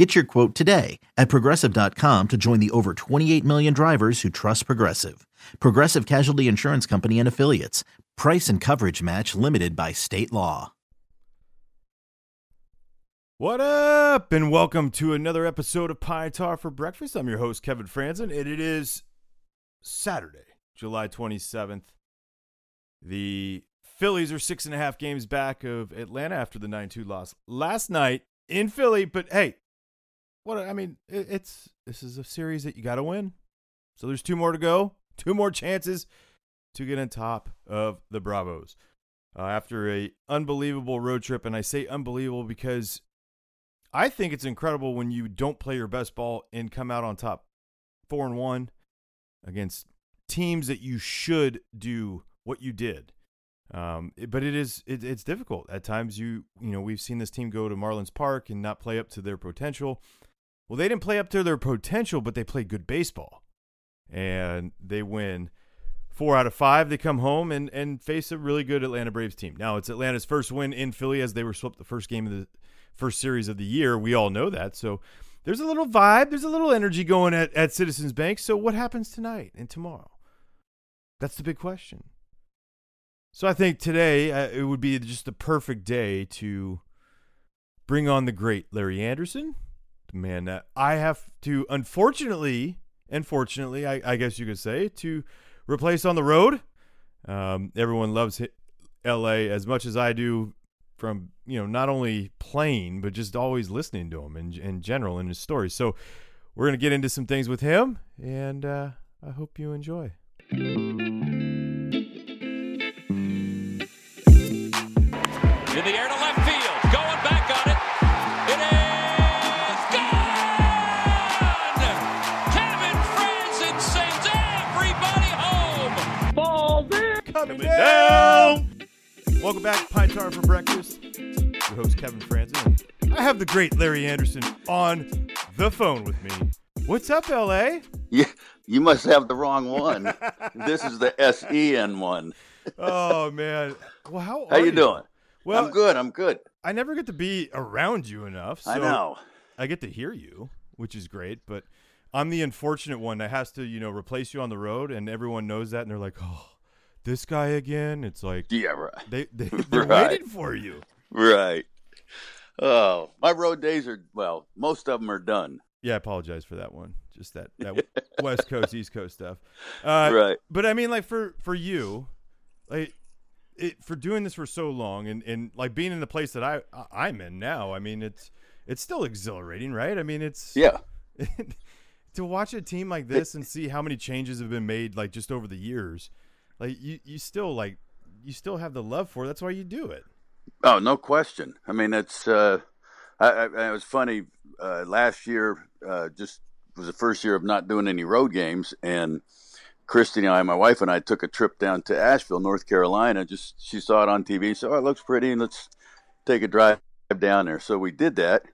Get your quote today at progressive.com to join the over 28 million drivers who trust Progressive. Progressive Casualty Insurance Company and Affiliates. Price and coverage match limited by state law. What up, and welcome to another episode of Pine Tar for Breakfast. I'm your host, Kevin Frandsen, and it is Saturday, July 27th. The Phillies are six and a half games back of Atlanta after the 9 2 loss last night in Philly. But hey, what I mean, it, it's this is a series that you got to win. So there's two more to go, two more chances to get on top of the Bravos uh, after a unbelievable road trip. And I say unbelievable because I think it's incredible when you don't play your best ball and come out on top, four and one against teams that you should do what you did. Um, but it is it, it's difficult at times. You you know we've seen this team go to Marlins Park and not play up to their potential. Well, they didn't play up to their potential, but they played good baseball, and they win four out of five. They come home and and face a really good Atlanta Braves team. Now it's Atlanta's first win in Philly as they were swept the first game of the first series of the year. We all know that. So there's a little vibe, there's a little energy going at, at Citizens Bank. So what happens tonight and tomorrow? That's the big question. So I think today uh, it would be just the perfect day to bring on the great Larry Andersen, man that I have to, unfortunately, unfortunately, I, I guess you could say, to replace on the road. Um, everyone loves L.A. as much as I do from you know not only playing but just always listening to him in, in general in his stories. So we're gonna get into some things with him, and uh, I hope you enjoy. In the air to left home. Coming down. Welcome back, to Pine Tar for breakfast. Your host Kevin Frandsen. I have the great Larry Andersen on the phone with me. What's up, LA? You, you must have the wrong one. this is the SEN one. Oh man. Well, how How are you doing? Well, I'm good. I'm good. I never get to be around you enough. So I know. I get to hear you, which is great, but I'm the unfortunate one that has to, you know, replace you on the road and everyone knows that and they're like, "Oh, this guy again." It's like Yeah, right. they they they're Right. waiting for you. Right. Oh, my road days are well. Most of them are done. Yeah, I apologize for that one. Just that that West Coast East Coast stuff. Uh, right. But I mean, like for for you, like it for doing this for so long and and like being in the place that I I- I'm in now. I mean, it's it's still exhilarating, right? I mean, it's Yeah. to watch a team like this and see how many changes have been made, like just over the years. Like you you still like you still have the love for it. That's why you do it. Oh, no question. I mean, it's. Uh, I, I, it was funny. Uh, last year, uh, just was the first year of not doing any road games, and Christy and I, my wife and I, took a trip down to Asheville, North Carolina. Just she saw it on TV, so oh, it looks pretty, and let's take a drive down there. So we did that,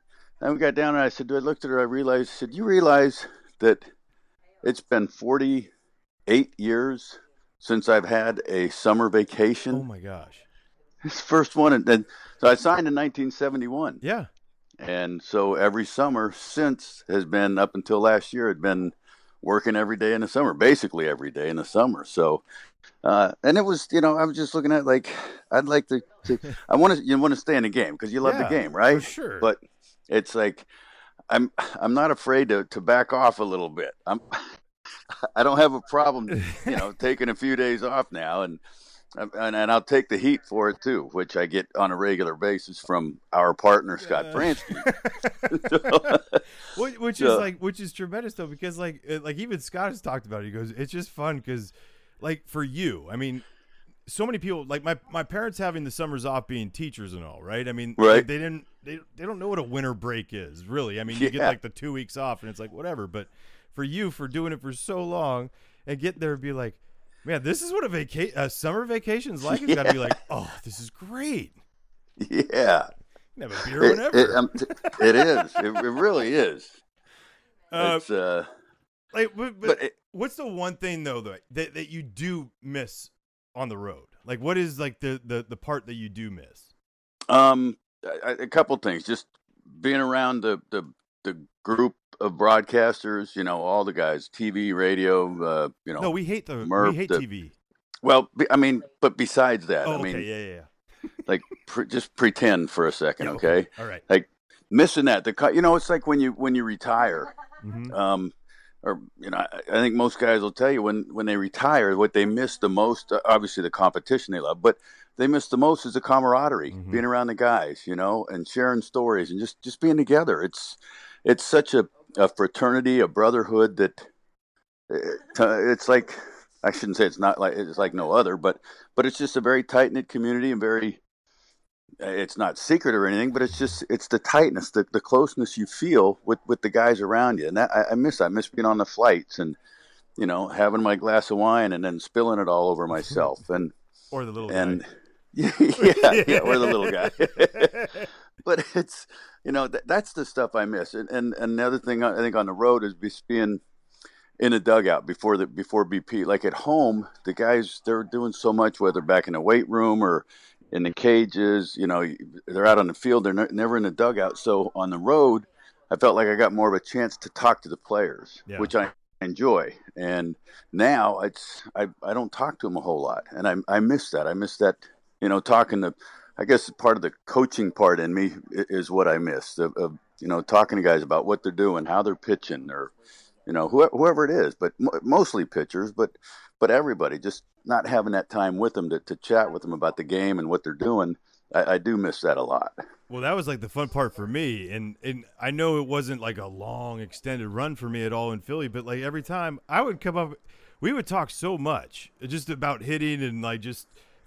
and we got down there. I said, I looked at her. I realized. I said, you realize that it's been 48 years since I've had a summer vacation. Oh my gosh. The first one, and then so I signed in 1971, Yeah. and so every summer since has been up until last year had been working every day in the summer, basically every day in the summer. So, uh, and it was, you know, I was just looking at like I'd like to, I want to, you want to stay in the game because you love Yeah, the game, right? For sure. But it's like I'm I'm not afraid to to back off a little bit. I'm I don't have a problem, you know, taking a few days off now, and um, and, and I'll take the heat for it too, which I get on a regular basis from our partner Scott Franzke. which, which is So- like which is tremendous though because like like even Scott has talked about it. He goes, it's just fun because like for you, I mean, so many people like my my parents having the summers off being teachers and all, right? I mean, Right. They didn't they they don't know what a winter break is really. I mean, you get like the two weeks off and it's like whatever, but for you for doing it for so long and get there and be like. Man, this is what a vacation, a summer vacation's like. It's got to be like, oh, this is great. Yeah, You have a beer it, whenever. it, um, it is. It, it really is. uh, it's uh, like, but, but but what's the one thing though that, that that you do miss on the road? Like, what is like the the the part that you do miss? Um, a, a couple things. Just being around the the the group of broadcasters. You know, all the guys, TV, radio. Uh, you know, No, we hate the Murph, we hate the- TV. well, I mean, but besides that, Oh, I mean, okay, yeah, yeah, yeah. like pre- just pretend for a second, Yeah, okay? All right. Like missing that. The. You know, it's like when you when you retire. Mhm. Um, or you know, I, I think most guys will tell you when when they retire, what they miss the most. Uh, obviously, the competition they love, but they miss the most is the camaraderie, Mhm. being around the guys, you know, and sharing stories and just just being together. It's it's such a, a fraternity, a brotherhood that it, it's like I shouldn't say it's not like it's like no other, but but it's just a very tight knit community and very. Uh, it's not secret or anything, but it's just it's the tightness, the, the closeness you feel with, with the guys around you, and that I, I miss. I miss being on the flights and you know having my glass of wine and then spilling it all over myself and Or the little and guy. yeah, yeah, or the little guy. but it's you know th- that's the stuff I miss. And, and and the other thing I think on the road is just being in a dugout before the before BP. Like at home, the guys they're doing so much, whether back in the weight room or in the cages. You know, they're out on the field. They're ne- never in the dugout. So on the road, I felt like I got more of a chance to talk to the players, Yeah. which I enjoy. And now it's I, I don't talk to them a whole lot, and I I miss that. I miss that you know talking to. I guess part of the coaching part in me is what I miss of, of you know talking to guys about what they're doing, how they're pitching, or you know whoever, whoever it is, but mo- mostly pitchers, but but everybody just not having that time with them to, to chat with them about the game and what they're doing. I, I do miss that a lot. Well, that was like the fun part for me, and and I know it wasn't like a long extended run for me at all in Philly, but like every time I would come up, we would talk so much just about hitting and like just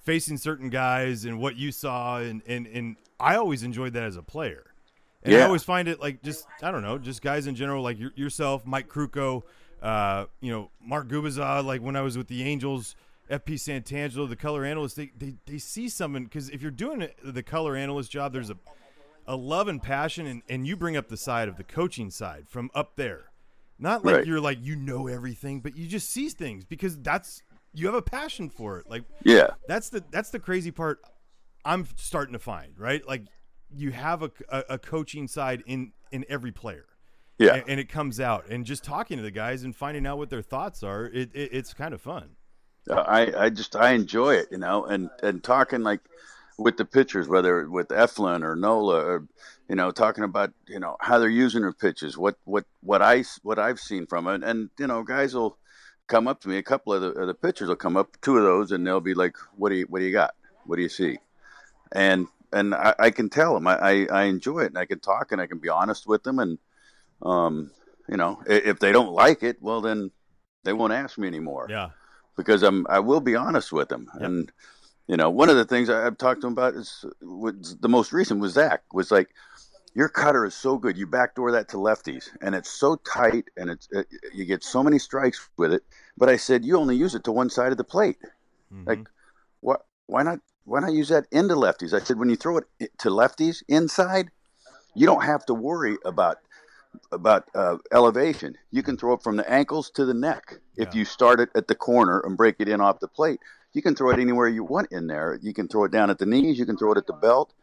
facing certain guys and what you saw, and and and I always enjoyed that as a player, and I always find it like just I don't know, just guys in general, like your, yourself, Mike Krukow, uh, you know, Mark Gubicza, like when I was with the Angels. FP Santangelo, the color analyst, they, they, they see something because if you're doing the color analyst job, there's a a love and passion and, and you bring up the side of the coaching side from up there not like Right. you're like you know everything but you just see things because that's you have a passion for it. Like Yeah, that's the that's the crazy part i'm starting to find right? Like you have a, a, a coaching side in in every player. Yeah. and, and it comes out. And just talking to the guys and finding out what their thoughts are it, it it's kind of fun. Uh, I, I just I enjoy it, you know, and and talking like with the pitchers, whether with Eflin or Nola, or you know, talking about you know how they're using their pitches, what what what I what I've seen from it, and you know, guys will come up to me. A couple of the, of the pitchers will come up, two of those, and they'll be like, "What do you what do you got? What do you see?" And and I, I can tell them I, I I enjoy it, and I can talk, and I can be honest with them, and um, you know, if they don't like it, well then they won't ask me anymore yeah because I'm I will be honest with them. Yep. And you know, one of the things I, I've talked to him about is was the most recent was Zach was like, your cutter is so good. You backdoor that to lefties, and it's so tight, and it's it, you get so many strikes with it. But I said you only use it to one side of the plate. Mhm. Like, what? Why not? Why not use that into lefties? I said when you throw it to lefties inside, you don't have to worry about about uh, elevation. You can throw it from the ankles to the neck. If you start it at the corner and break it in off the plate, you can throw it anywhere you want in there. You can throw it down at the knees. You can throw it at the belt.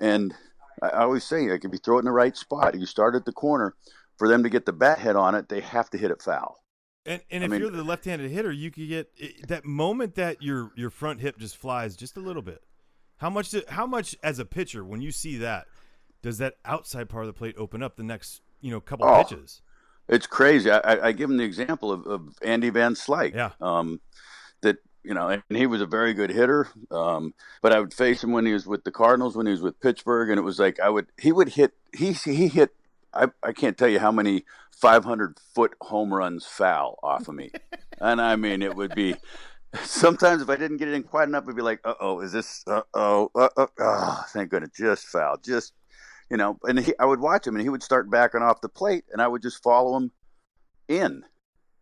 And I always say, like, if you throw it in the right spot, you start at the corner. For them to get the bat head on it, they have to hit it foul. And and I if mean- you're the left-handed hitter, you could get it, that moment that your your front hip just flies just a little bit. How much? do- how much as a pitcher when you see that does that outside part of the plate open up the next you know couple Oh. pitches? It's crazy. I, I- I give him the example of, of Andy Van Slyke. Yeah. Um, that you know, and he was a very good hitter. Um, but I would face him when he was with the Cardinals, when he was with Pittsburgh, and it was like I would he would hit he he hit I I can't tell you how many 500 foot home runs foul off of me, and I mean it would be. Sometimes if I didn't get it in quite enough, it'd be like, "Uh oh, is this? Uh oh, uh oh, oh, thank goodness, just foul, just you know." And he, I would watch him, and he would start backing off the plate, and I would just follow him in.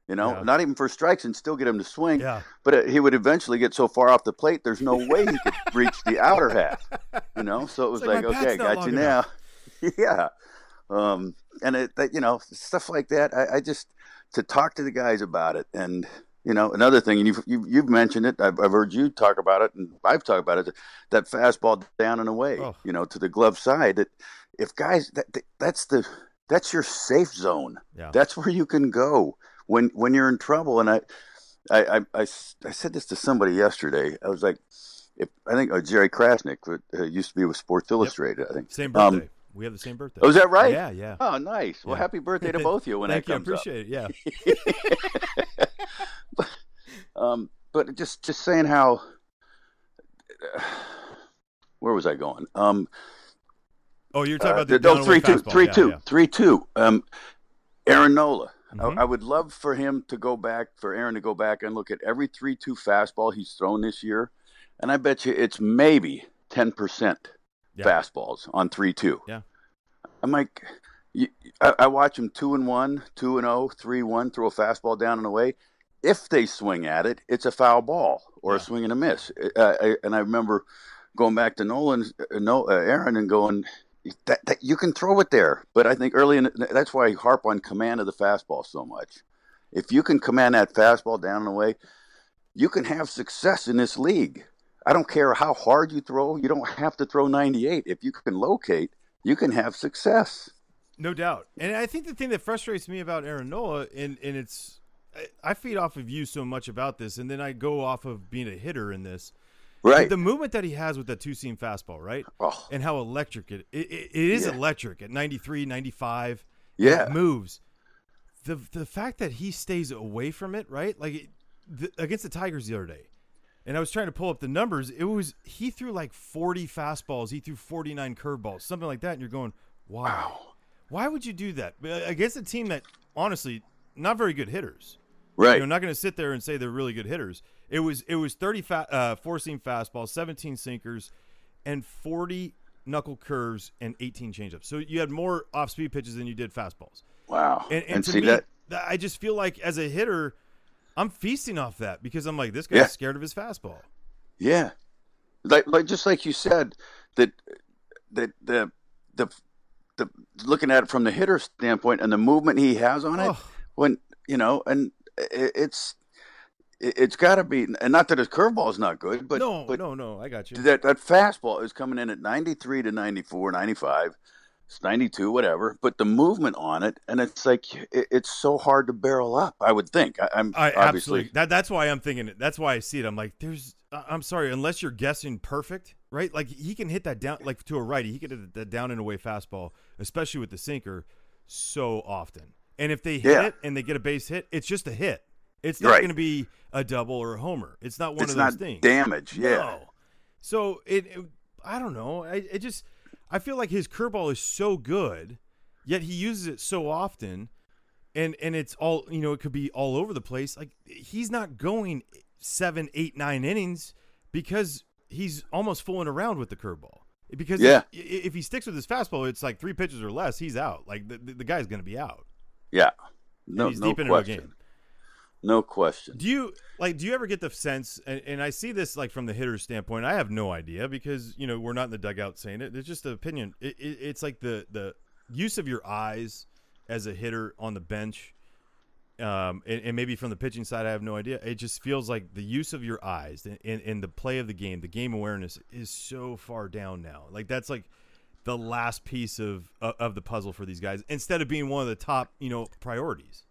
You know, Yeah. not even for strikes, and still get him to swing. Yeah. But uh, he would eventually get so far off the plate, there's no way he could reach the outer half. You know, so it was It's like, like, okay, got you long now. yeah. Um, and it, that, you know, stuff like that. I, I just to talk to the guys about it, and you know, another thing, and you've you've, you've mentioned it. I've, I've heard you talk about it, and I've talked about it. That fastball down and away, Oh. you know, to the glove side. That if guys, that, that that's the that's your safe zone. Yeah. That's where you can go when when you're in trouble. And I, I I I said this to somebody yesterday. I was like, if I think uh, Jerry Crasnick uh, used to be with Sports Illustrated. I think. Same Um, birthday. we have the same birthday. Oh, is that right? Yeah, yeah. Oh, nice. Well, Yeah. happy birthday to both of you when Thank that you. I comes up. appreciate it. Yeah. Um, but just just saying how. where was I going? Um, Oh, you're talking uh, about the fastball. three Yeah, two, yeah. three two. Um, Aaron Nola. Mhm. I, I would love for him to go back, for Aaron to go back and look at every three two fastball he's thrown this year, and I bet you it's maybe ten percent Yeah. fastballs on three two. Yeah. I'm like, you, I, I watch him two and one, two and oh, three one, throw a fastball down and away. If they swing at it, it's a foul ball or Yeah. a swing and a miss. Uh, I, and I remember going back to Nolan, uh, no, uh, Aaron, and going, that, that you can throw it there. But I think early in that's why I harp on command of the fastball so much. If you can command that fastball down and away, you can have success in this league. I don't care how hard you throw. You don't have to throw 98. If you can locate, you can have success. No doubt. And I think the thing that frustrates me about Aaron Nola, and, and it's, I, I feed off of you so much about this, and then I go off of being a hitter in this. Right. The movement that he has with that two seam fastball, right? Oh. And how electric it it, it, it is Yeah. electric at 93, 95. Yeah. It moves. The the fact that he stays away from it, right? Like it, the, against the Tigers the other day. And I was trying to pull up the numbers. It was he threw like 40 fastballs, he threw 49 curveballs, something like that and you're going, "Why? Why would you do that?" But uh, Against a team that honestly not very good hitters. Right. You're not going to sit there and say they're really good hitters. It was it was 30 fa- uh, four seam fastballs, 17 sinkers, and 40 knuckle curves and 18 changeups. So you had more off speed pitches than you did fastballs. wow. And, and, to see me, that. I just feel like as a hitter, I'm feasting off that because I'm like this guy's Yeah. scared of his fastball. Yeah, like like just like you said that that the the the looking at it from the hitter standpoint and the movement he has on it Oh. when you know and it, it's it, it's got to be and not that his curveball is not good but no, but no, no, I got you. that that fastball is coming in at 93 to 94 95 it's 92 whatever but the movement on it and it's like it, it's so hard to barrel up i would think I, i'm I obviously absolutely that that's why I'm thinking it. That's why I see it. I'm like, there's I'm sorry, unless you're guessing perfect, right? Like he can hit that down like to a righty, he can hit that down and away fastball, especially with the sinker, so often. And if they hit Yeah. it and they get a base hit, it's just a hit. It's not Right. going to be a double or a homer. It's not one it's of those things. damage yeah No. So it, it I don't know. I it just I feel like his curveball is so good, yet he uses it so often and and it's all you know, it could be all over the place. Like he's not going seven, eight, nine innings because he's almost fooling around with the curveball. Because Yeah. if, if he sticks with his fastball, it's like three pitches or less, he's out. Like the, the, the guy's going to be out. yeah And no he's no deep into a question game. No question Do you like? Do you ever get the sense? And, and I see this like from the hitter's standpoint. I have no idea because you know we're not in the dugout saying it. It's just an opinion. It, it, it's like the the use of your eyes as a hitter on the bench, um, and, and maybe from the pitching side, I have no idea. It just feels like the use of your eyes in, in the play of the game, the game awareness is so far down now. Like that's like the last piece of of the puzzle for these guys instead of being one of the top you know priorities.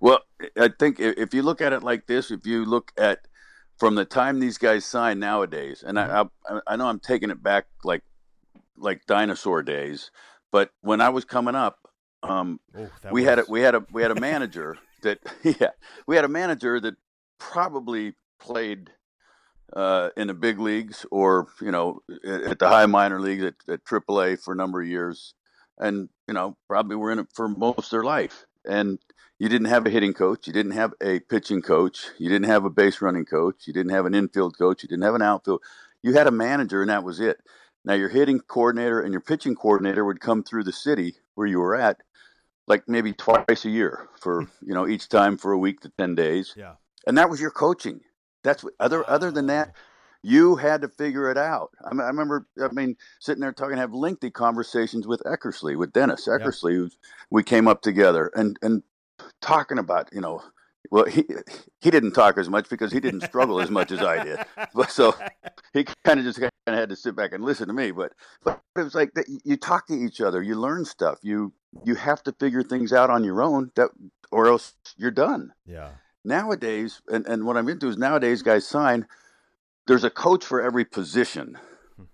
Well, I think if you look at it like this, if you look at from the time these guys sign nowadays, and I, I, I know I'm taking it back like like dinosaur days, but when I was coming up, um, Oh, we had a we had a we had a manager that yeah we had a manager that probably played uh, in the big leagues or you know at at the high minor leagues at, at AAA for a number of years, and you know probably were in it for most of their life. And you didn't have a hitting coach, you didn't have a pitching coach, you didn't have a base running coach, you didn't have an infield coach, you didn't have an outfield. You had a manager, and that was it. Now your hitting coordinator and your pitching coordinator would come through the city where you were at like maybe twice a year for you know each time for a week to ten days, Yeah. and that was your coaching. That's what, other other than that, you had to figure it out. I, mean, I remember, I mean, sitting there talking, have lengthy conversations with Eckersley, with Dennis Eckersley, who we came up together and and talking about, you know, well, he he didn't talk as much because he didn't struggle as much as I did, but so he kind of just kind of had to sit back and listen to me. But but it was like that you talk to each other, you learn stuff, you you have to figure things out on your own, that or else you're done Yeah. nowadays, and, and what I'm into is nowadays guys sign, there's a coach for every position.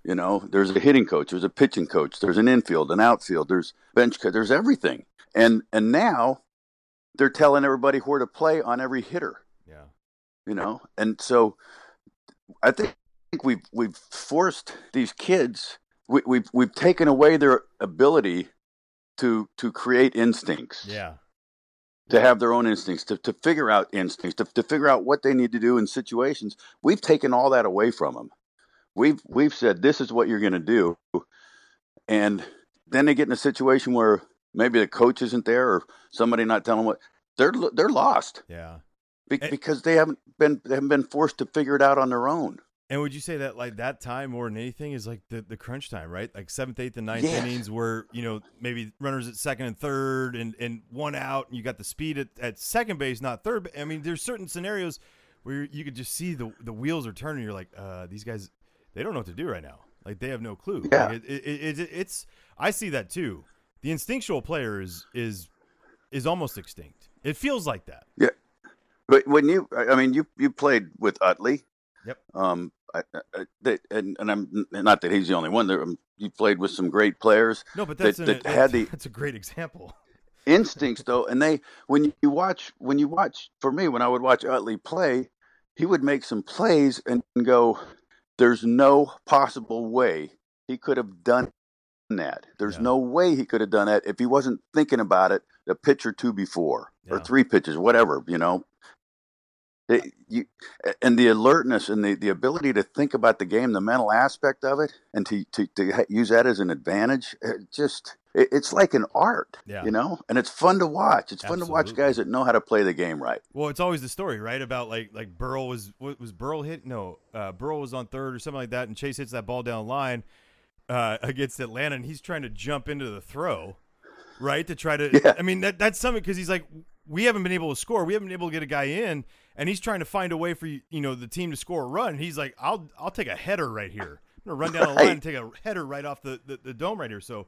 You know, there's a hitting coach, there's a pitching coach, there's an infield, an outfield, there's bench coach, there's everything. And and now they're telling everybody where to play on every hitter, Yeah. you know? And so I think we've we've forced these kids we, we've we've taken away their ability to to create instincts Yeah. To have their own instincts, to, to figure out instincts, to, to figure out what they need to do in situations. We've taken all that away from them. We've we've said this is what you're going to do, and then they get in a situation where maybe the coach isn't there or somebody not telling them what they're they're lost Yeah. be, And- because they haven't been they haven't been forced to figure it out on their own. And would you say that like that time more than anything is like the, the crunch time, right? Like seventh, eighth, and ninth Yes. innings where, you know, maybe runners at second and third and, and one out and you got the speed at, at second base, not third. I mean, there's certain scenarios where you could just see the the wheels are turning. You're like, uh, these guys, they don't know what to do right now. Like they have no clue. Yeah. Like, it, it, it, it's I see that too. The instinctual player is is is almost extinct. It feels like that. Yeah, but when you I I mean you you played with Utley. Yep. Um, I, I, that, and and I'm not that he's the only one. There, um, you played with some great players. No, but That- that's an, that had the- that's a great example. instincts though and they when you watch when you watch for me when i would watch utley play he would make some plays and go there's no possible way he could have done that there's Yeah. no way he could have done that if he wasn't thinking about it a pitch or two before or three pitches whatever you know It- you, and the alertness and the, the ability to think about the game the mental aspect of it and to, to, to use that as an advantage it just it, it's like an art Yeah. you know and it's fun to watch it's fun to watch guys that know how to play the game right Well, it's always the story, right? About like like Burrow was was Burrow hit? No, uh, Burrow was on third or something like that, and Chase hits that ball down line uh, against Atlanta, and he's trying to jump into the throw, right? To try to, Yeah. I mean, that that's something because he's like, we haven't been able to score, we haven't been able to get a guy in, and he's trying to find a way for you know the team to score a run. He's like, I'll I'll take a header right here. I'm gonna run down the line and take a header right off the the, the dome right here. So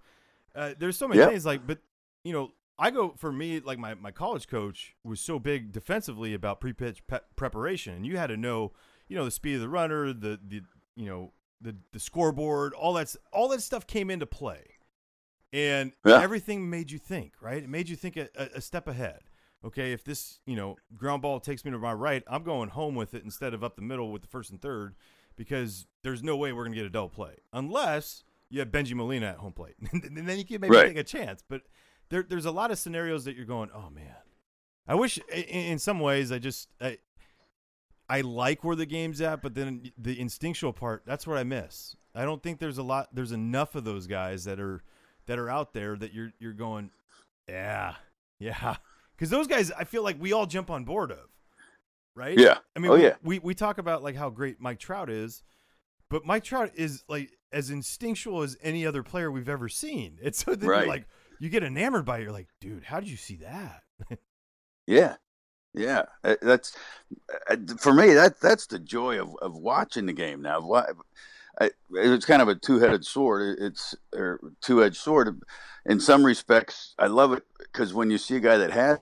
uh, there's so many Yep. things like, but you know, I go for me like my, my college coach was so big defensively about pre pitch pe- preparation, and you had to know, you know, the speed of the runner, the the you know the the scoreboard, all that's all that stuff came into play, and Yeah. everything made you think, right? It made you think a, a, a step ahead. Okay, if this you know ground ball takes me to my right, I'm going home with it instead of up the middle with the first and third, because there's no way we're gonna get a double play unless you have Bengie Molina at home plate, and then you can maybe Right. take a chance. But there, there's a lot of scenarios that you're going, oh man, I wish in, in some ways I just I, I like where the game's at, but then the instinctual part, that's what I miss. I don't think there's a lot, there's enough of those guys that are that are out there that you're you're going, yeah, yeah, because those guys, I feel like we all jump on board of, right? Yeah. I mean, Oh, we, yeah. we we talk about like how great Mike Trout is, but Mike Trout is like as instinctual as any other player we've ever seen. It's so that Right. like you get enamored by it. You're like, dude, how did you see that? Yeah, yeah. Uh, That's uh, for me. That that's the joy of, of watching the game now. I, it's kind of a two-headed sword. It's or two-edged sword. In some respects, I love it because when you see a guy that has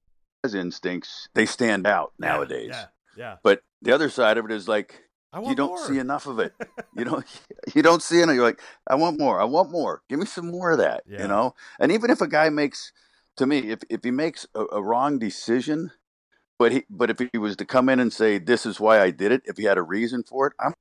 instincts, they stand out nowadays. Yeah, yeah. But the other side of it is like you don't more. see enough of it. you don't you don't see it. You're like, I want more. I want more. Give me some more of that. Yeah. You know. And even if a guy makes, to me, if if he makes a, a wrong decision, but he but if he was to come in and say this is why I did it, if he had a reason for it, I'm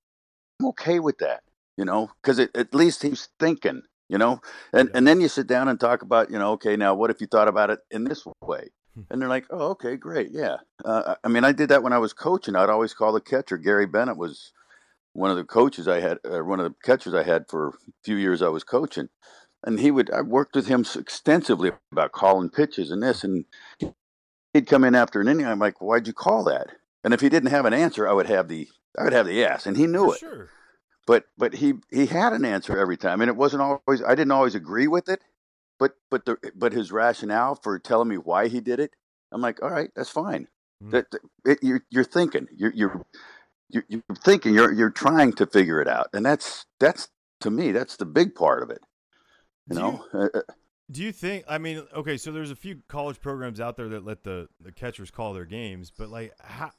I'm okay with that. You know, because at least he's thinking. You know, and Yeah. and then you sit down and talk about you know, okay, now what if you thought about it in this way? Hmm. And they're like, oh, okay, great, yeah. Uh, I mean, I did that when I was coaching. I'd always call the catcher. Gary Bennett was one of the coaches I had, or one of the catchers I had for a few years I was coaching. and he would I worked with him extensively about calling pitches and this, and he'd come in after an inning. I'm like, why'd you call that? And if he didn't have an answer, I would have the I would have the yes, and he knew For it. Sure. But but he he had an answer every time, and it wasn't always. I didn't always agree with it, but but the but his rationale for telling me why he did it, I'm like, all right, that's fine. Mm. That that- it, you're you're thinking, you're you're you're, thinking, you're you're trying to figure it out, and that's that's to me that's the big part of it. You Do know, Uh, uh, Do you think? I mean, okay, so there's a few college programs out there that let the the catchers call their games, but like, how,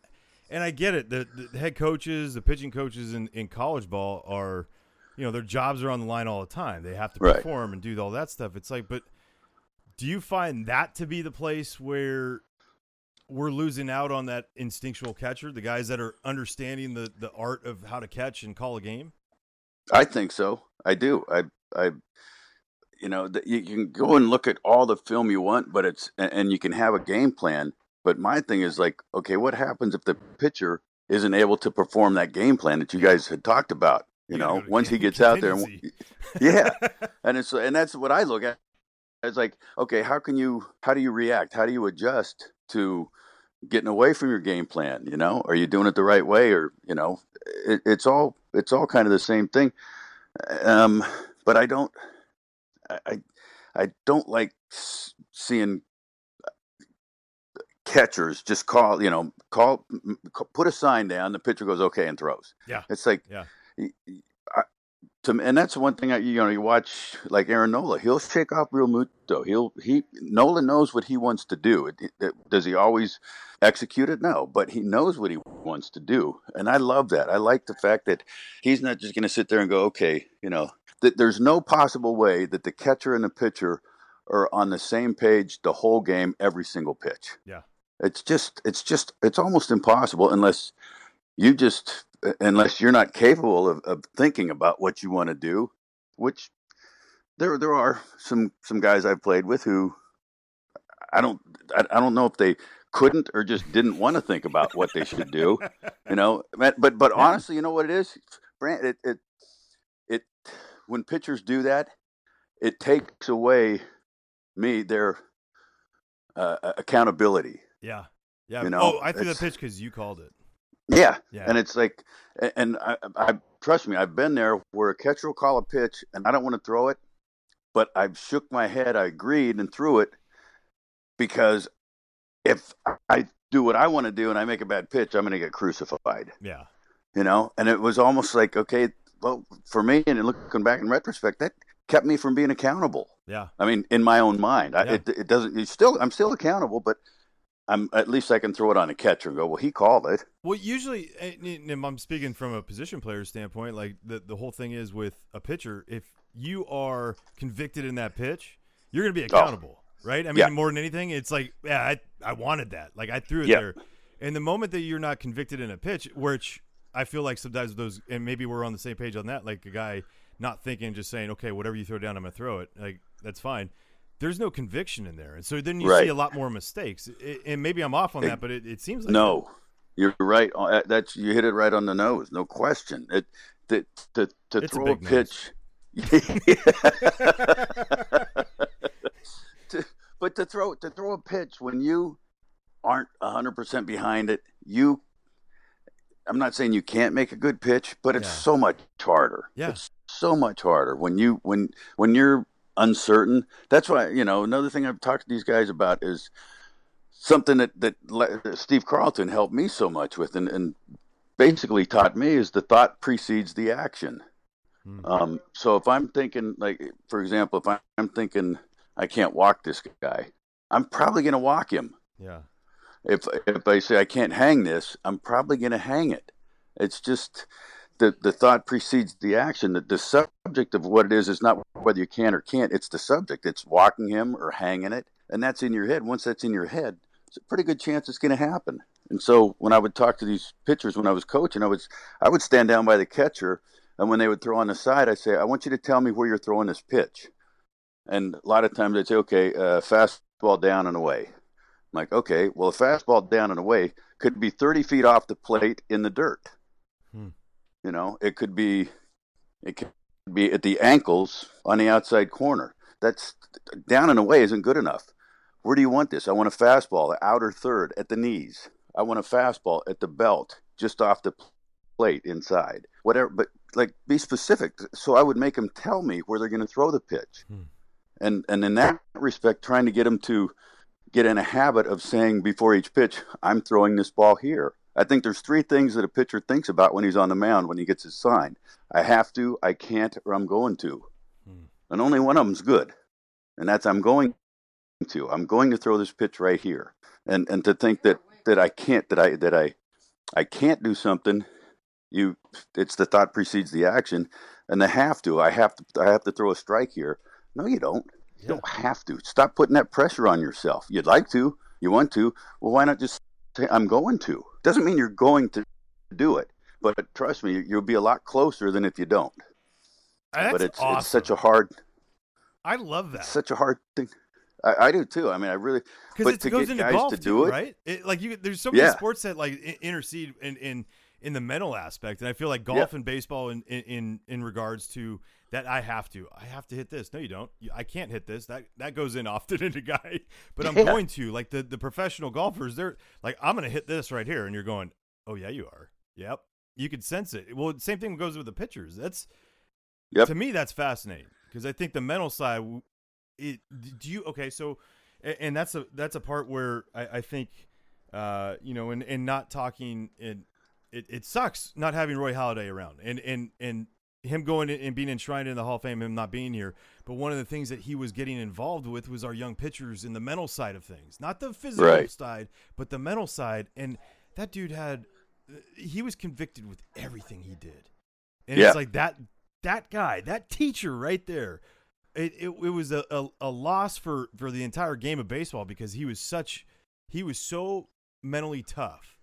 and I get it. The, the head coaches, the pitching coaches in in college ball are, you know, their jobs are on the line all the time. They have to Right. perform and do all that stuff. It's like, but do you find that to be the place where we're losing out on that instinctual catcher, the guys that are understanding the the art of how to catch and call a game? I think so. I do. I I you know, you can go and look at all the film you want, but it's and and you can have a game plan. But my thing is like, okay, what happens if the pitcher isn't able to perform that game plan that you guys had talked about? You, know, once he gets out there, and, yeah, and it's and that's what I look at. It's like, okay, how can you, how do you react? How do you adjust to getting away from your game plan? You know, are you doing it the right way, or you know, it, it's all it's all kind of the same thing. Um, but I don't, I, I don't like seeing catchers just call, you know, call, put a sign down, the pitcher goes okay and throws. Yeah. It's like, Yeah. I, to and that's one thing I, you know, you watch like Aaron Nola, he'll shake off Realmuto. He'll, he, Nola knows what he wants to do. It, it, does he always execute it? No, but he knows what he wants to do. And I love that. I like the fact that he's not just going to sit there and go, okay, you know, that there's no possible way that the catcher and the pitcher are on the same page the whole game, every single pitch. Yeah. It's just, it's just, it's almost impossible unless you just, unless you're not capable of, of thinking about what you want to do, which there, there are some, some guys I've played with who I don't, I, I don't know if they couldn't or just didn't want to think about what they should do, you know, but, but, but honestly, you know what it is? Brand, it, it, it, when pitchers do that, it takes away me their uh, accountability. Yeah. Yeah. You know, oh, I threw the pitch because you called it. Yeah, Yeah. and it's like, and I, I trust me, I've been there where a catcher will call a pitch, and I don't want to throw it, but I've shook my head, I agreed, and threw it because if I do what I want to do and I make a bad pitch, I'm going to get crucified. yeah. You know, and it was almost like, okay, well, for me, and looking back in retrospect, that kept me from being accountable. Yeah. I mean, in my own mind, I, Yeah. it, it doesn't. You still, I'm still accountable, but I'm at least I can throw it on a catcher and go, well, he called it. Well, usually, and I'm speaking from a position player standpoint. Like the the whole thing is with a pitcher, if you are convicted in that pitch, you're going to be oh. accountable, right? I mean, Oh. Yeah. more than anything, it's like, yeah, I I wanted that, like I threw it Yeah. there. And the moment that you're not convicted in a pitch, which I feel like sometimes those, and maybe we're on the same page on that, like a guy not thinking, just saying, okay, whatever you throw down, I'm gonna throw it. Like that's fine. There's no conviction in there, and so then you see a lot more mistakes. I- and maybe I'm off on It- that, but it, it seems like No, you're right. Uh, That's you hit it right on the nose. No question. It to to, to It's a throw a, big nose. pitch. to, but to throw to throw a pitch when you aren't hundred percent behind it, you. I'm not saying you can't make a good pitch, but it's Yeah. so much harder. Yeah. It's so much harder when you when when you're uncertain. That's why you know another thing I've talked to these guys about is something that that Steve Carlton helped me so much with, and, and basically taught me is the thought precedes the action. Hmm. Um, so if I'm thinking, like for example, if I'm, I'm thinking I can't walk this guy, I'm probably going to walk him. yeah. If if I say I can't hang this, I'm probably going to hang it. It's just the the thought precedes the action. That the subject of what it is is not whether you can or can't. It's the subject. It's walking him or hanging it, and that's in your head. Once that's in your head, it's a pretty good chance it's going to happen. And so when I would talk to these pitchers when I was coaching, I was I would stand down by the catcher, and when they would throw on the side, I say, I want you to tell me where you're throwing this pitch. And a lot of times they'd say, okay, uh, fastball down and away. I'm like, okay, well, a fastball down and away could be 30 feet off the plate in the dirt. Hmm. You know, it could be, it could be at the ankles on the outside corner. that's down and away isn't good enough. Where do you want this? I want a fastball, the outer third at the knees. I want a fastball at the belt, just off the plate inside. Whatever, but like be specific. So I would make them tell me where they're going to throw the pitch, hmm. and and in that respect, trying to get them to get in a habit of saying before each pitch, I'm throwing this ball here. I think there's three things that a pitcher thinks about when he's on the mound when he gets his sign. I have to, I can't, or I'm going to. Hmm. And only one of them's good. And that's I'm going to. I'm going to throw this pitch right here. And and to think that that I can't that I that I I can't do something, you it's the thought precedes the action. And the have to, I have to I have to throw a strike here. No, you don't. You don't have to. Stop putting that pressure on yourself. You'd like to, you want to. Well, why not just say I'm going to? Doesn't mean you're going to do it, but trust me, you'll be a lot closer than if you don't. That's but it's awesome. it's such a hard. I love that. such a hard thing. I, I, do too. I mean, I really because it goes into golf to too, it, right? It, like you, there's so many yeah. sports that like intercede in, in in the mental aspect, and I feel like golf and baseball in, in in regards to that I have to. I have to hit this. No, you don't. I can't hit this. That that goes in often in a guy, but I'm yeah. going to. Like the the professional golfers, they're like, I'm going to hit this right here, and you're going, oh yeah, you are. Yep, you can sense it. Well, same thing goes with the pitchers. That's yep. to me that's fascinating because I think the mental side. It do you okay? So, and that's a that's a part where I, I think, uh, you know, and and not talking and it, it sucks not having Roy Halladay around and and and him going and being enshrined in the Hall of Fame, him not being here. But one of the things that he was getting involved with was our young pitchers in the mental side of things, not the physical right. side, but the mental side. And that dude had, he was convicted with everything he did. And yeah. it's like that, that guy, that teacher right there. It, it, it was a, a, a loss for, for the entire game of baseball because he was such, he was so mentally tough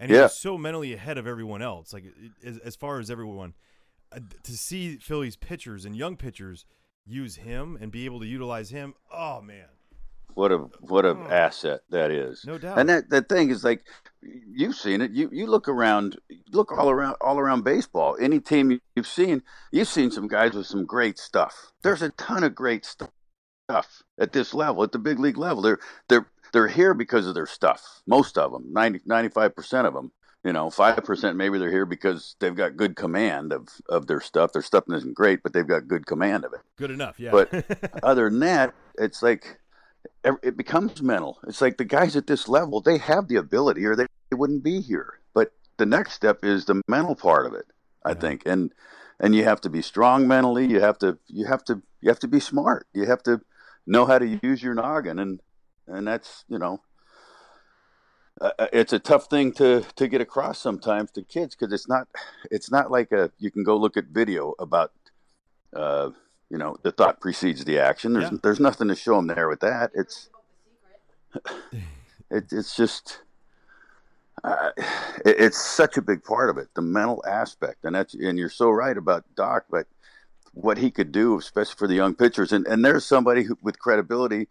and he yeah. was so mentally ahead of everyone else. Like as, as far as everyone, uh, to see Phillies pitchers and young pitchers use him and be able to utilize him. Oh man, what a what a oh. asset that is. No doubt. And that that thing is like you've seen it. You you look around, look all around all around baseball. Any team you've seen, you've seen some guys with some great stuff. There's a ton of great stuff at this level, at the big league level. They're they're they're here because of their stuff. Most of them, 90, 95 percent of them you know, five percent maybe they're here because they've got good command of of their stuff. Their stuff isn't great, but they've got good command of it. Good enough, yeah. But other than that, it's like it becomes mental. It's like the guys at this level, they have the ability, or they, they wouldn't be here. But the next step is the mental part of it, I yeah. think, and and you have to be strong mentally. You have to you have to you have to be smart. You have to know how to use your noggin, and and that's you know uh, uh, it's a tough thing to to get across sometimes to kids because it's not it's not like a you can go look at video about uh, you know the thought precedes the action. There's yeah. there's nothing to show them there with that. It's it, it's just uh, it, it's such a big part of it, the mental aspect, and that's and you're so right about Doc, but what he could do, especially for the young pitchers, and and there's somebody who, with credibility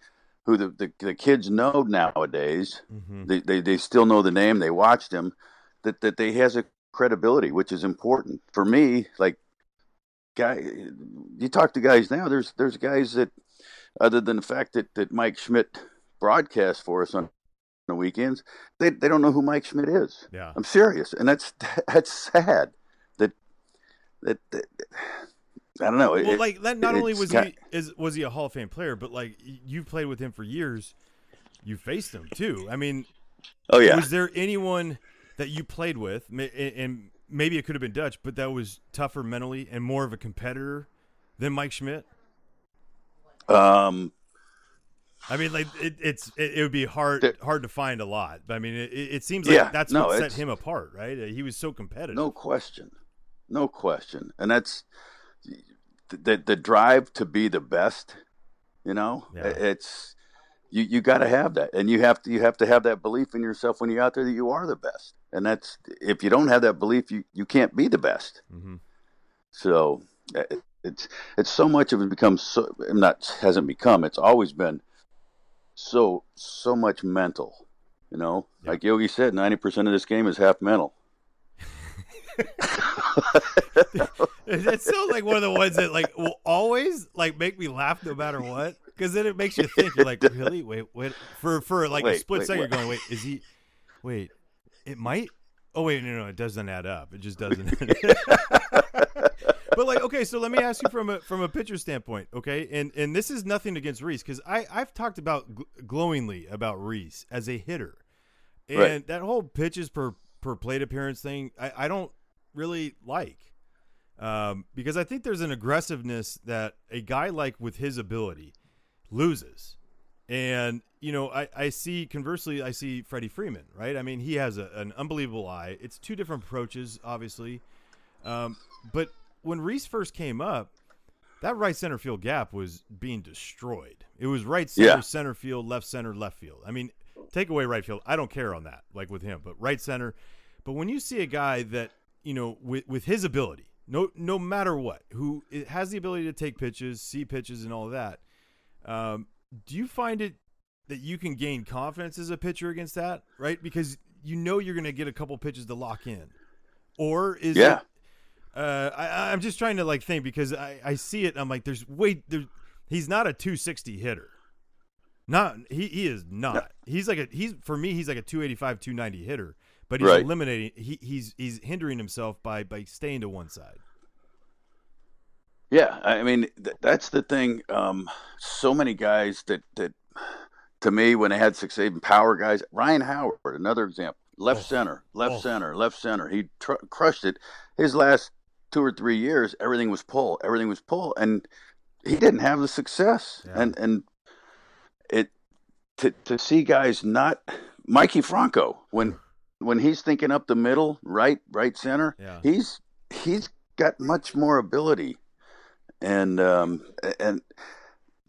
who the, the, the kids know nowadays. Mm-hmm. They, they, they still know the name. They watched him. That that they has a credibility, which is important for me. Like, guy, you talk to guys now. There's there's guys that, other than the fact that that Mike Schmidt broadcasts for us on the weekends, they they don't know who Mike Schmidt is. Yeah, I'm serious, and that's that's sad. That that, that I don't know. Well, it, like that. Not only was he is was he a Hall of Fame player, but like you've played with him for years. You faced him too. I mean, oh yeah. Was there anyone that you played with, and maybe it could have been Dutch, but that was tougher mentally and more of a competitor than Mike Schmidt? Um, I mean, like it, it's it, it, would be hard hard to find a lot. But I mean, it, it seems like yeah, that's no, what set him apart, right? He was so competitive. No question, no question, and that's the the drive to be the best, you know, yeah. it's you you got to have that, and you have to you have to have that belief in yourself when you're out there that you are the best, and that's if you don't have that belief, you you can't be the best. Mm-hmm. So it, it's it's so much of it becomes so not hasn't become it's always been so so much mental, you know. Like Yogi said, ninety percent of this game is half mental. It's still like one of the ones that like will always like make me laugh no matter what. Because then it makes you think. You're like, really? Wait, wait. For for like a split wait, second, what? you're going, wait, is he? Wait, it might. Oh wait, no, no, it doesn't add up. It just doesn't. but like, okay, so let me ask you from a from a pitcher standpoint, okay? And and this is nothing against Reese because I I've talked about gl- glowingly about Reese as a hitter, and Right. that whole pitches per per plate appearance thing, I, I don't really like, um, because I think there's an aggressiveness that a guy like with his ability loses. And you know, I, I see conversely, I see Freddie Freeman, right? I mean, he has a, an unbelievable eye. It's two different approaches, obviously, um, but when Rhys first came up, that right center field gap was being destroyed. It was right center, Yeah. center field, left center, left field. I mean, take away right field, I don't care on that, like with him, but right center. But when you see a guy that you know with with his ability, no no matter what, who has the ability to take pitches, see pitches, and all that, um, do you find it that you can gain confidence as a pitcher against that, right? Because you know you're going to get a couple pitches to lock in, or is Yeah. it? Uh, I, I'm just trying to like think because I, I see it. And I'm like, there's way there, he's not a 260 hitter. Not he, he is not. He's like a he's for me he's like a 285 290 hitter, but he's Right. eliminating he, he's he's hindering himself by by staying to one side. Yeah, I mean th- that's the thing. Um, so many guys that that to me when they had success, even power guys. Ryan Howard, another example. Left Oh. center, left Oh. center, left center. He tr- crushed it. His last two or three years, everything was pull. Everything was pull, and he didn't have the success. Yeah. And and it to to see guys not Mikey Franco when when he's thinking up the middle, right, right center, Yeah. he's he's got much more ability, and um, and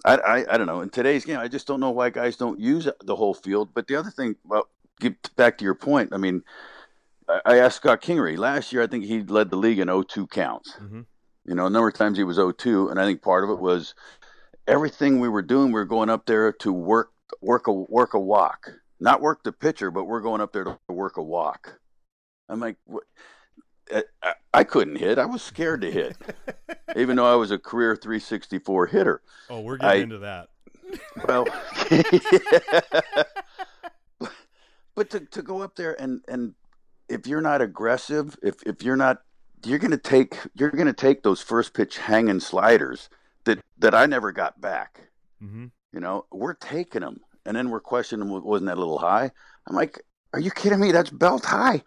I, I I don't know. In today's game, I just don't know why guys don't use the whole field. But the other thing, well, get back to your point. I mean, I, I asked Scott Kingery last year. I think he led the league in 0-2 counts. Mhm. You know, a number of times he was 0-2, and I think part of it was everything we were doing. We were going up there to work work a work a walk, not work the pitcher, but we're going up there to work a walk. I'm like, what? I, I- couldn't hit. I was scared to hit, even though I was a career 364 hitter. Oh, we're getting I- into that. Well, but to, to go up there and, and if you're not aggressive, if, if you're not, you're going to take, you're going to take those first pitch hanging sliders that, that I never got back. hmm You know, we're taking them. And then we're questioning, wasn't that a little high? I'm like, are you kidding me? That's belt high.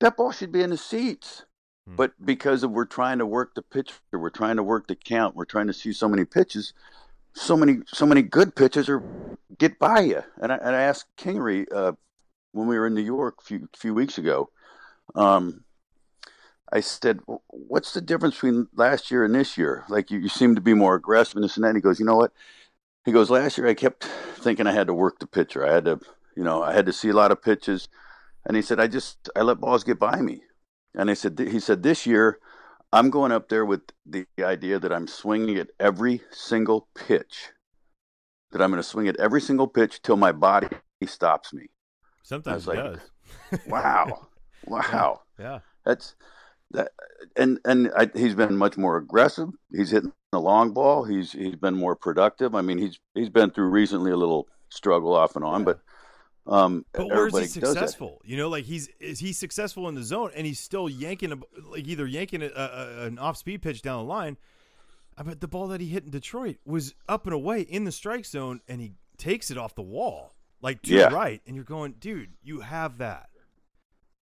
That ball should be in the seats. Hmm. But because of we're trying to work the pitch, we're trying to work the count, we're trying to see so many pitches, so many so many good pitches are get by you. And I, and I asked Kingery uh, when we were in New York a few few weeks ago. Um, I said, "What's the difference between last year and this year? Like you, you seem to be more aggressive and this and that." He goes, "You know what?" He goes, "Last year I kept thinking I had to work the pitcher. I had to, you know, I had to see a lot of pitches." And he said, "I just I let balls get by me." And I said, he said, this year, I'm going up there with the idea that I'm swinging at every single pitch. That I'm going to swing at every single pitch till my body stops me. Sometimes it like, does. Wow, wow, Yeah. that's that. And and I, he's been much more aggressive. He's hitting the long ball. He's he's been more productive. I mean, he's he's been through recently a little struggle off and on, Yeah. but um, But where is he everybody does that. successful? You know, like he's is he successful in the zone, and he's still yanking a, like either yanking a, a, an off speed pitch down the line. I bet the ball that he hit in Detroit was up and away in the strike zone, and he takes it off the wall like to Yeah. right, and you're going, dude, you have that.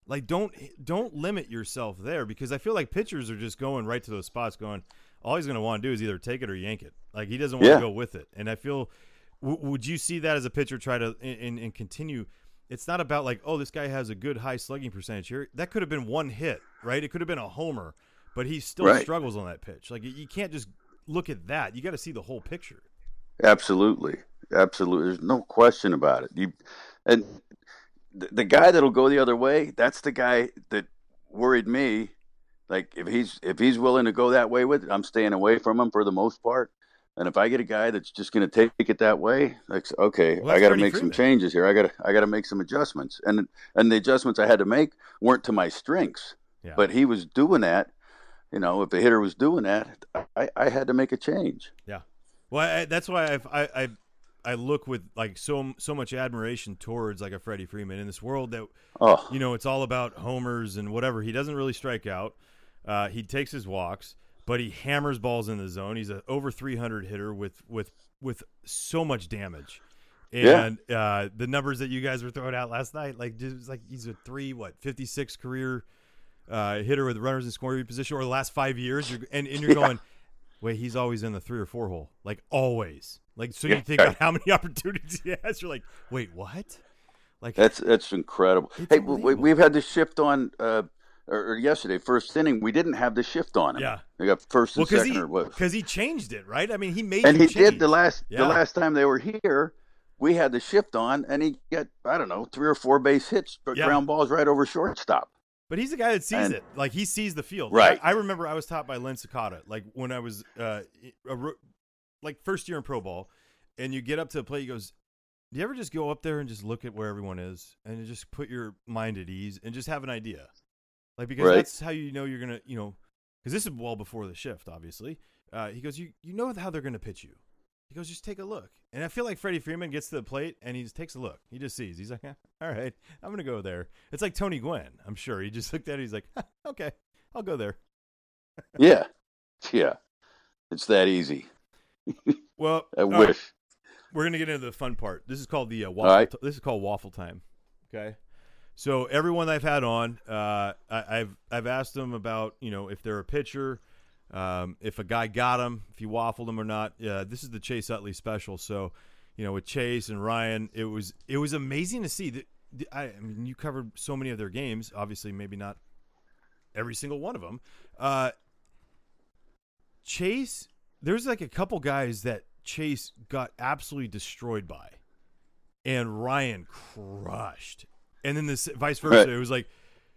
Like don't don't limit yourself there because I feel like pitchers are just going right to those spots, going, all he's going to want to do is either take it or yank it. Like he doesn't want Yeah. to go with it, and I feel W- would you see that as a pitcher try to and, and, continue? It's not about like, oh, this guy has a good high slugging percentage here. That could have been one hit, right? It could have been a homer, but he still Right. struggles on that pitch. Like you can't just look at that. You got to see the whole picture. Absolutely, absolutely. There's no question about it. You and the, the guy that'll go the other way. That's the guy that worried me. Like if he's if he's willing to go that way with it, I'm staying away from him for the most part. And if I get a guy that's just going to take it that way, like okay, Well, I got to make some changes here. I got to I got to make some adjustments. And and the adjustments I had to make weren't to my strengths. Yeah. But he was doing that you know, if the hitter was doing that, I, I had to make a change. Yeah. Well, I, that's why I've, I I I look with like so so much admiration towards like a Freddie Freeman in this world that Oh, you know it's all about homers and whatever. He doesn't really strike out. Uh, he takes his walks, but he hammers balls in the zone. He's a over 300 hitter with with with so much damage. Yeah. And uh, the numbers that you guys were throwing out last night, like just like he's a three what 56 career uh, hitter with runners in scoring position over the last five years, you're, and and you're Yeah. going, wait, he's always in the three or four hole, like always. Like so, you Yeah. think about how many opportunities he has. You're like, wait, what? Like that's that's incredible. Hey, we, we've had the shift on. Uh, or, or yesterday, first inning, we didn't have the shift on him. Yeah. we got first well, and because second he or what? because he changed it, right? I mean, he made And he did the last Yeah. the last time they were here. We had the shift on, and he got I don't know three or four base hits, but Yeah. ground balls right over shortstop. But he's the guy that sees And- it. Like he sees the field. Right. I, I remember I was taught by Len Sakata, like when I was uh, a, like first year in pro ball, and you get up to the plate. He goes, "Do you ever just go up there and just look at where everyone is, and just put your mind at ease and just have an idea, like because Right. that's how you know you're gonna, you know, because this is well before the shift, obviously. Uh, he goes, you you know how they're gonna pitch you. He goes, just take a look. And I feel like Freddie Freeman gets to the plate and he just takes a look. He just sees. He's like, "Eh, all right, I'm going to go there. It's like Tony Gwynn, I'm sure. He just looked at it. He's like, okay, I'll go there. Yeah, yeah, it's that easy. Well, I all right, wish. we're going to get into the fun part. This is called the uh, waffle. right. t- this is called waffle time. Okay. So everyone I've had on, uh, I, I've I've asked them about you know if they're a pitcher, um, if a guy got him, if he waffled him or not. Uh, this is the Chase Utley special. So, you know, with Chase and Ryan, it was it was amazing to see that. I, I mean, you covered so many of their games. Obviously, maybe not every single one of them. Uh, Chase, there's like a couple guys that Chase got absolutely destroyed by, and Ryan crushed. And then this vice versa. Right. It was like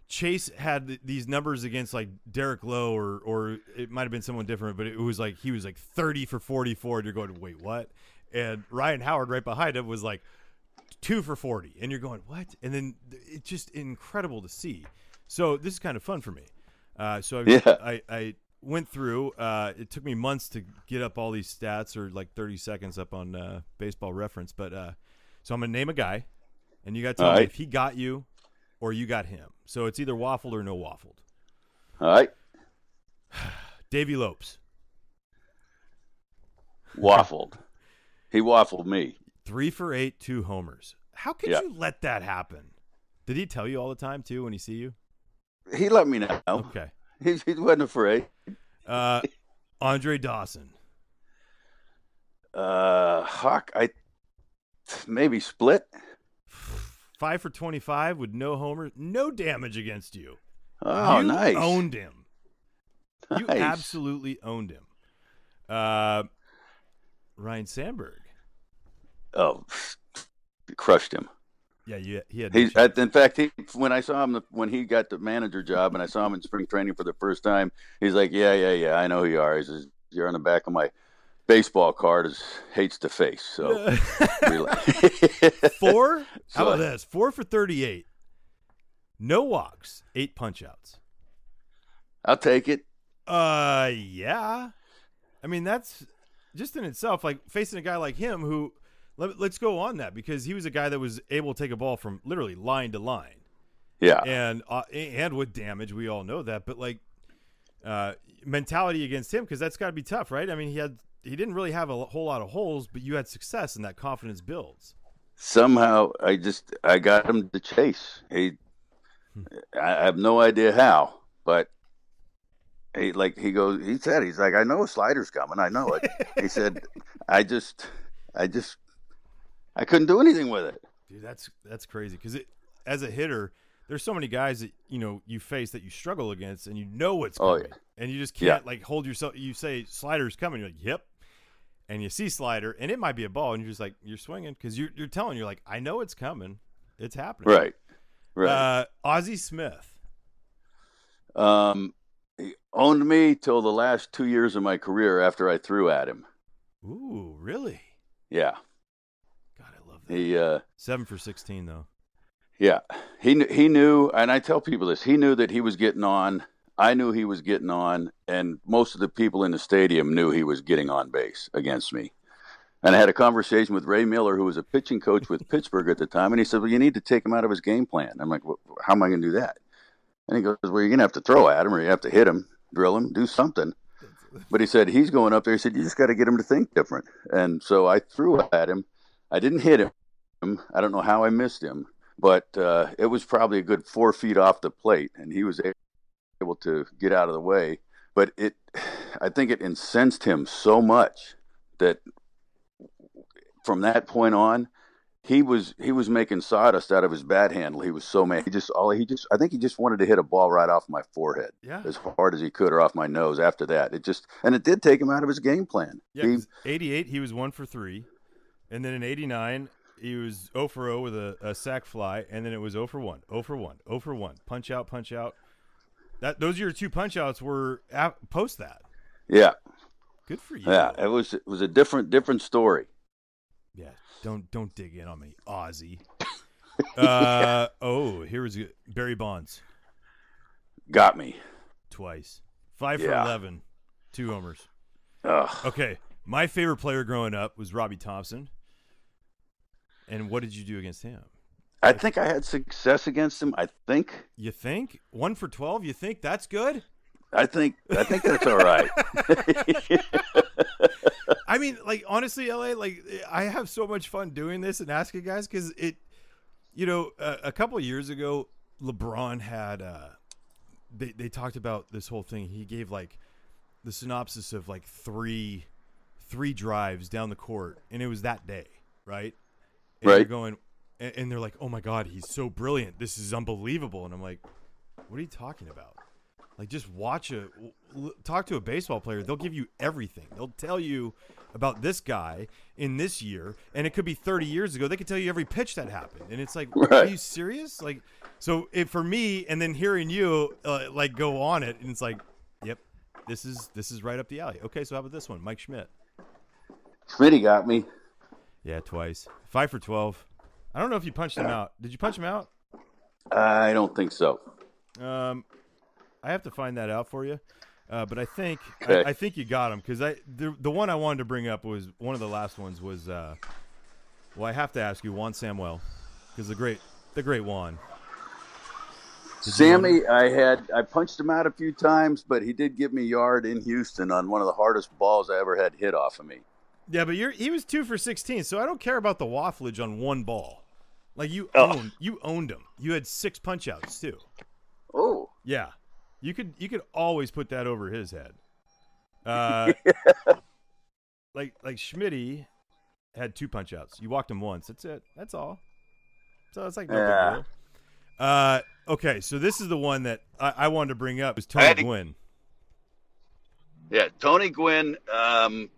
Chase had th- these numbers against like Derek Lowe, or or it might have been someone different, but it was like he was like 30 for 44. And you're going, wait, what? And Ryan Howard right behind him was like two for 40 and you're going what and then th- it's just incredible to see so this is kind of fun for me uh, so I, Yeah. I, I went through uh, it took me months to get up all these stats or like 30 seconds up on uh, baseball reference but uh, so i'm gonna name a guy and you gotta tell All me if he got you or you got him. So it's either waffled or no waffled. All right, Davey Lopes. Waffled. he waffled me. three for eight two homers. How could Yeah. you let that happen? Did he tell you all the time too when he see you? He let me know. okay He, he wasn't afraid. uh, andre dawson Uh, Hawk, I maybe split. Five for 25 with no homers, no damage against you. Oh, you nice. owned him. You absolutely owned him. Uh, Ryne Sandberg. Oh, crushed him. Yeah, you, he had. He's, in fact, he, when I saw him when he got the manager job, and I saw him in spring training for the first time, he's like, "Yeah, yeah, yeah, I know who you are." He says, "You're on the back of my baseball card." Is hates to face. So, Four? How about this? Four for 38. No walks, eight punchouts. I'll take it. Uh, yeah. I mean, that's just in itself like facing a guy like him who. Let, let's go on that because he was a guy that was able to take a ball from literally line to line. Yeah, and uh, and with damage, we all know that. But like uh, mentality against him, because that's got to be tough, right? I mean, he had he didn't really have a whole lot of holes, but you had success, and that confidence builds. somehow I just I got him to chase. He, I have no idea how, but he like he goes. He said he's like I know a slider's coming. I know it. he said I just I just I couldn't do anything with it. Dude, that's that's crazy because as a hitter, there's so many guys that you know you face that you struggle against, and you know what's Oh, coming, and you just can't like hold yourself. You say slider's coming, you're like, yep. And you see slider, and it might be a ball, and you're just like, you're swinging because you're, you're telling you're like, I know it's coming, it's happening. Right, right. Uh, Ozzie Smith. um, he owned me till the last two years of my career after I threw at him. Ooh, really? Yeah, God, I love that. He. uh Seven for sixteen, though. Yeah, he he knew, and I tell people this. He knew that he was getting on I knew he was getting on, and most of the people in the stadium knew he was getting on base against me. And I had a conversation with Ray Miller, who was a pitching coach with Pittsburgh at the time, and he said, "Well, you need to take him out of his game plan." I'm like, well, "How am I going to do that?" And he goes, "Well, you're going to have to throw at him, or you have to hit him, drill him, do something." But he said he's going up there. He said you just got to get him to think different. And so I threw at him. I didn't hit him. I don't know how I missed him, but uh, it was probably a good four feet off the plate, and he was able to get out of the way. But it, I think it incensed him so much that from that point on, he was he was making sawdust out of his bat handle. He was so mad. He just all he just I think he just wanted to hit a ball right off my forehead, Yeah. as hard as he could, or off my nose. After that, it just and it did take him out of his game plan. Yeah, He- 88, he was one for three. And then in 89, he was 0 for 0 with a, a sack fly. And then it was 0 for 1, 0 for 1, 0 for 1. Punch out, punch out. That Those your two punch outs were ap- post that. yeah, Good for you. yeah. It was it was a different different story. Yeah, Don't don't dig in on me, Ozzie. Uh, oh, here was. Barry Bonds Got me. twice. Five for Yeah. 11, two homers. Ugh. Okay, my favorite player growing up was Robby Thompson. And what did you do against him? I think I had success against him. I think. You think one for twelve? You think that's good? I think. I think that's all right. I mean, like honestly, LA, like I have so much fun doing this and asking guys because it, you know, uh, a couple of years ago, LeBron had, uh, they they talked about this whole thing. He gave like the synopsis of like three, three drives down the court, and it was that day, right? And you're Right. going, and, and they're like, "Oh my God, he's so brilliant! This is unbelievable!" And I'm like, "What are you talking about?" Like just watch a talk to a baseball player. They'll give you everything. They'll tell you about this guy in this year, and it could be 30 years ago. They could tell you every pitch that happened, and it's like, are you serious? Like, so if for me, and then hearing you uh, like go on it, and it's like, yep, this is this is right up the alley. Okay, so how about this one, Mike Schmidt? Smitty got me. Yeah, twice, five for 12. I don't know if you punched him out. Did you punch him out? I don't think so. Um, I have to find that out for you. Uh, but I think Okay. I, I think you got him because I the the one I wanted to bring up was one of the last ones was uh, well I have to ask you Juan Samuel because the great the great Juan. Did Sammy, I had I punched him out a few times, but he did give me a yard in Houston on one of the hardest balls I ever had hit off of me. Yeah, but you're he was two for sixteen, so I don't care about the wafflage on one ball. Like you Oh. owned you owned him. You had six punch outs too. Oh, Yeah, you could you could always put that over his head. Uh, like like Schmitty had two punch outs. You walked him once. That's it. That's all. So it's like no Yeah. big deal. Uh, okay, so this is the one that I, I wanted to bring up. Is Tony to- Gwynn? yeah, Tony Gwynn. Um,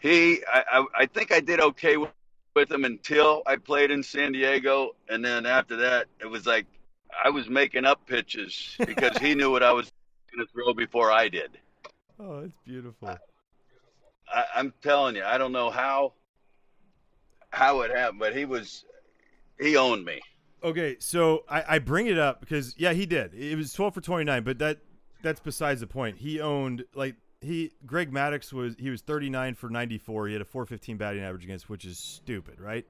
he, I, I, I think I did okay with, with him until I played in San Diego, and then after that, it was like I was making up pitches because he knew what I was going to throw before I did. Oh, it's beautiful. I, I'm telling you, I don't know how how it happened, but he was he owned me. Okay, so I, I bring it up because yeah, he did. It was twelve for twenty nine, but that that's besides the point. He owned like he Greg Maddux was he was thirty nine for ninety four. He had a four fifteen batting average against, which is stupid, right?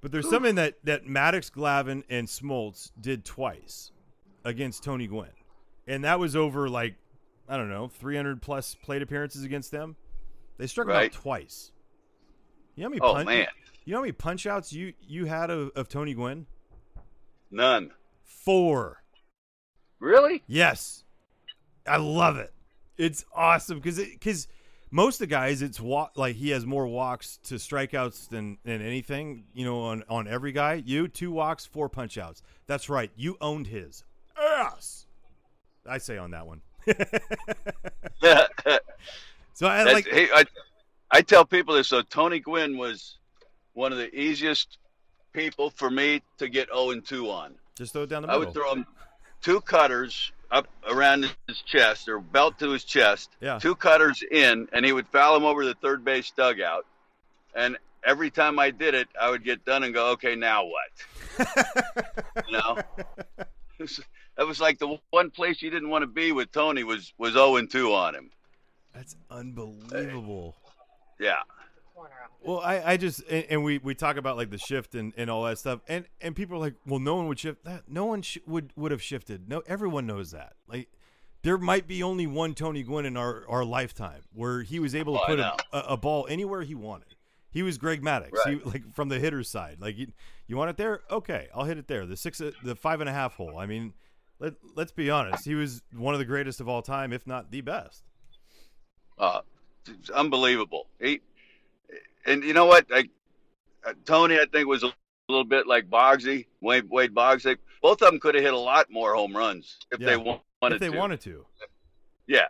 But there's something that that Maddux, Glavine, and Smoltz did twice against Tony Gwynn, and that was over like I don't know three hundred plus plate appearances against them. They struck him out twice. You know how many Oh punch, man, You know how many punch outs you you had of, of Tony Gwynn? none. Four. Really? Yes, I love it. It's awesome because because most of the guys, it's walk like he has more walks to strikeouts than than anything. You know, on on every guy, you two walks, four punch outs. That's right. You owned his ass. I say on that one. so I like. hey, I, I tell people this. So Tony Gwynn was one of the easiest people for me to get 0 and 2 on. Just throw it down the I would throw him two cutters up around his chest or belt to his chest, Yeah. two cutters in, and he would foul him over the third base dugout. And every time I did it, I would get done and go, okay, now what? you know? that was like the one place you didn't want to be with Tony was was 0 and 2 on him. That's unbelievable. Yeah. Well, I, I just and, and we, we talk about like the shift and, and all that stuff, and and people are like, well, no one would shift that. No one sh- would would have shifted. No, everyone knows that. Like, there might be only one Tony Gwynn in our, our lifetime where he was able to Oh, put a, a, a ball anywhere he wanted. He was Greg Maddux, he, like from the hitter's side. Like, you, you want it there? Okay, I'll hit it there. The six, the five and a half hole. I mean, let let's be honest. He was one of the greatest of all time, if not the best. Uh, unbelievable. He, and you know what? I, uh, Tony, I think was a little bit like Boggsy, Wade, Wade Boggsy. Both of them could have hit a lot more home runs if Yeah. they wa- wanted if they to. wanted to. Yeah,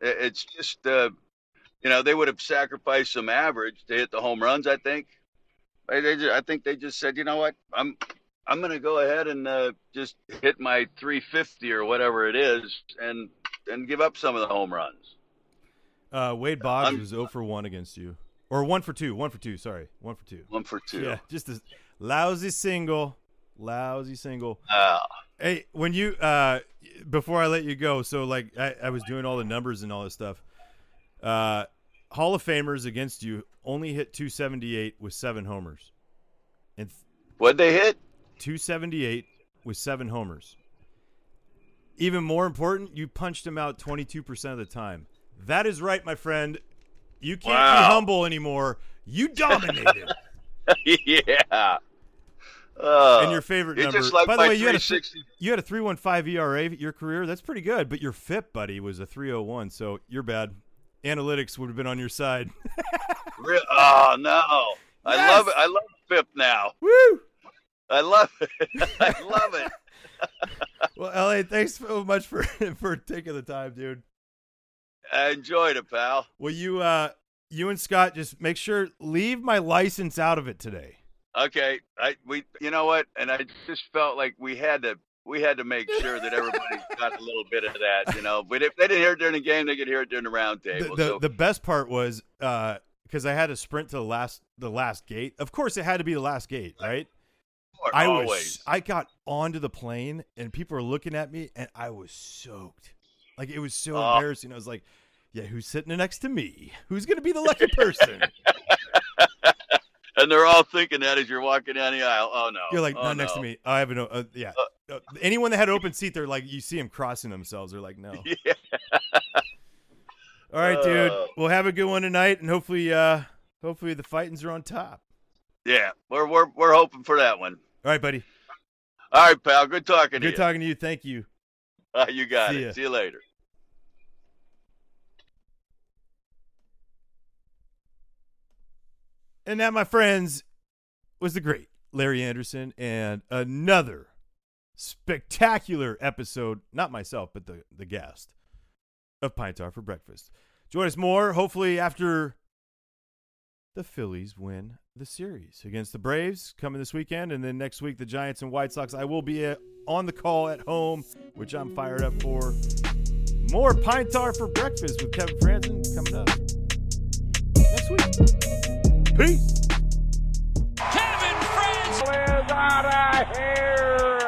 It- it's just uh, you know they would have sacrificed some average to hit the home runs. I think. They, they ju- I think they just said, you know what, I'm I'm gonna go ahead and uh, just hit my 350 or whatever it is, and and give up some of the home runs. Uh, Wade Boggs was 0 for 1 against you. Or 1 for 2. 1 for 2. Sorry. 1 for 2. One for two. Yeah, just a lousy single. Lousy single. Uh, Hey, when you, uh, before I let you go, so like I, I was doing all the numbers and all this stuff. Uh, Hall of Famers against you only hit 278 with seven homers. And th- what'd they hit? 278 with seven homers. Even more important, you punched him out 22% of the time. That is right, my friend. You can't be humble anymore. You dominated. yeah. Uh, and your favorite number. just like By the way, you had a th- 360. you had a 315 ERA your career. That's pretty good, but your FIP, buddy, was a 301, so you're bad. Analytics would have been on your side. Oh no! I love it. I love FIP now. Woo! I love it. I love it. Well, LA, thanks so much for for taking the time, dude. I enjoyed it, pal. Well, you uh you and Scott just make sure leave my license out of it today. Okay, I we you know what? And I just felt like we had to we had to make sure that everybody got a little bit of that, you know. But if they didn't hear it during the game, they could hear it during the round The, table. the, so the best part was uh because I had to sprint to the last the last gate. Of course, it had to be the last gate, right? I always. was I got onto the plane and people were looking at me and I was soaked. Like it was so Oh. embarrassing. I was like, yeah, who's sitting next to me? Who's gonna be the lucky person? and they're all thinking that as you're walking down the aisle. Oh no! You're like, oh, not next to no. me. I have an uh, yeah. Uh, anyone that had an open seat, they're like, you see them crossing themselves. They're like, no. Yeah. All right, dude. Uh. We'll have a good one tonight, and hopefully, uh, hopefully the Fightins are on top. Yeah, we're we're we're hoping for that one. All right, buddy. All right, pal. Good talking to Good talking to you. Thank you. Uh, you got See it. ya. See you later. And that, my friends, was the great Larry Andersen and another spectacular episode. Not myself, but the, the guest of Pine Tar for Breakfast. Join us more, hopefully, after the Phillies win the series against the Braves coming this weekend. And then next week, the Giants and White Sox. I will be on the call at home, which I'm fired up for. More Pine Tar for Breakfast with Kevin Frandsen coming up next week. Peace. Kevin Frandsen is out of here.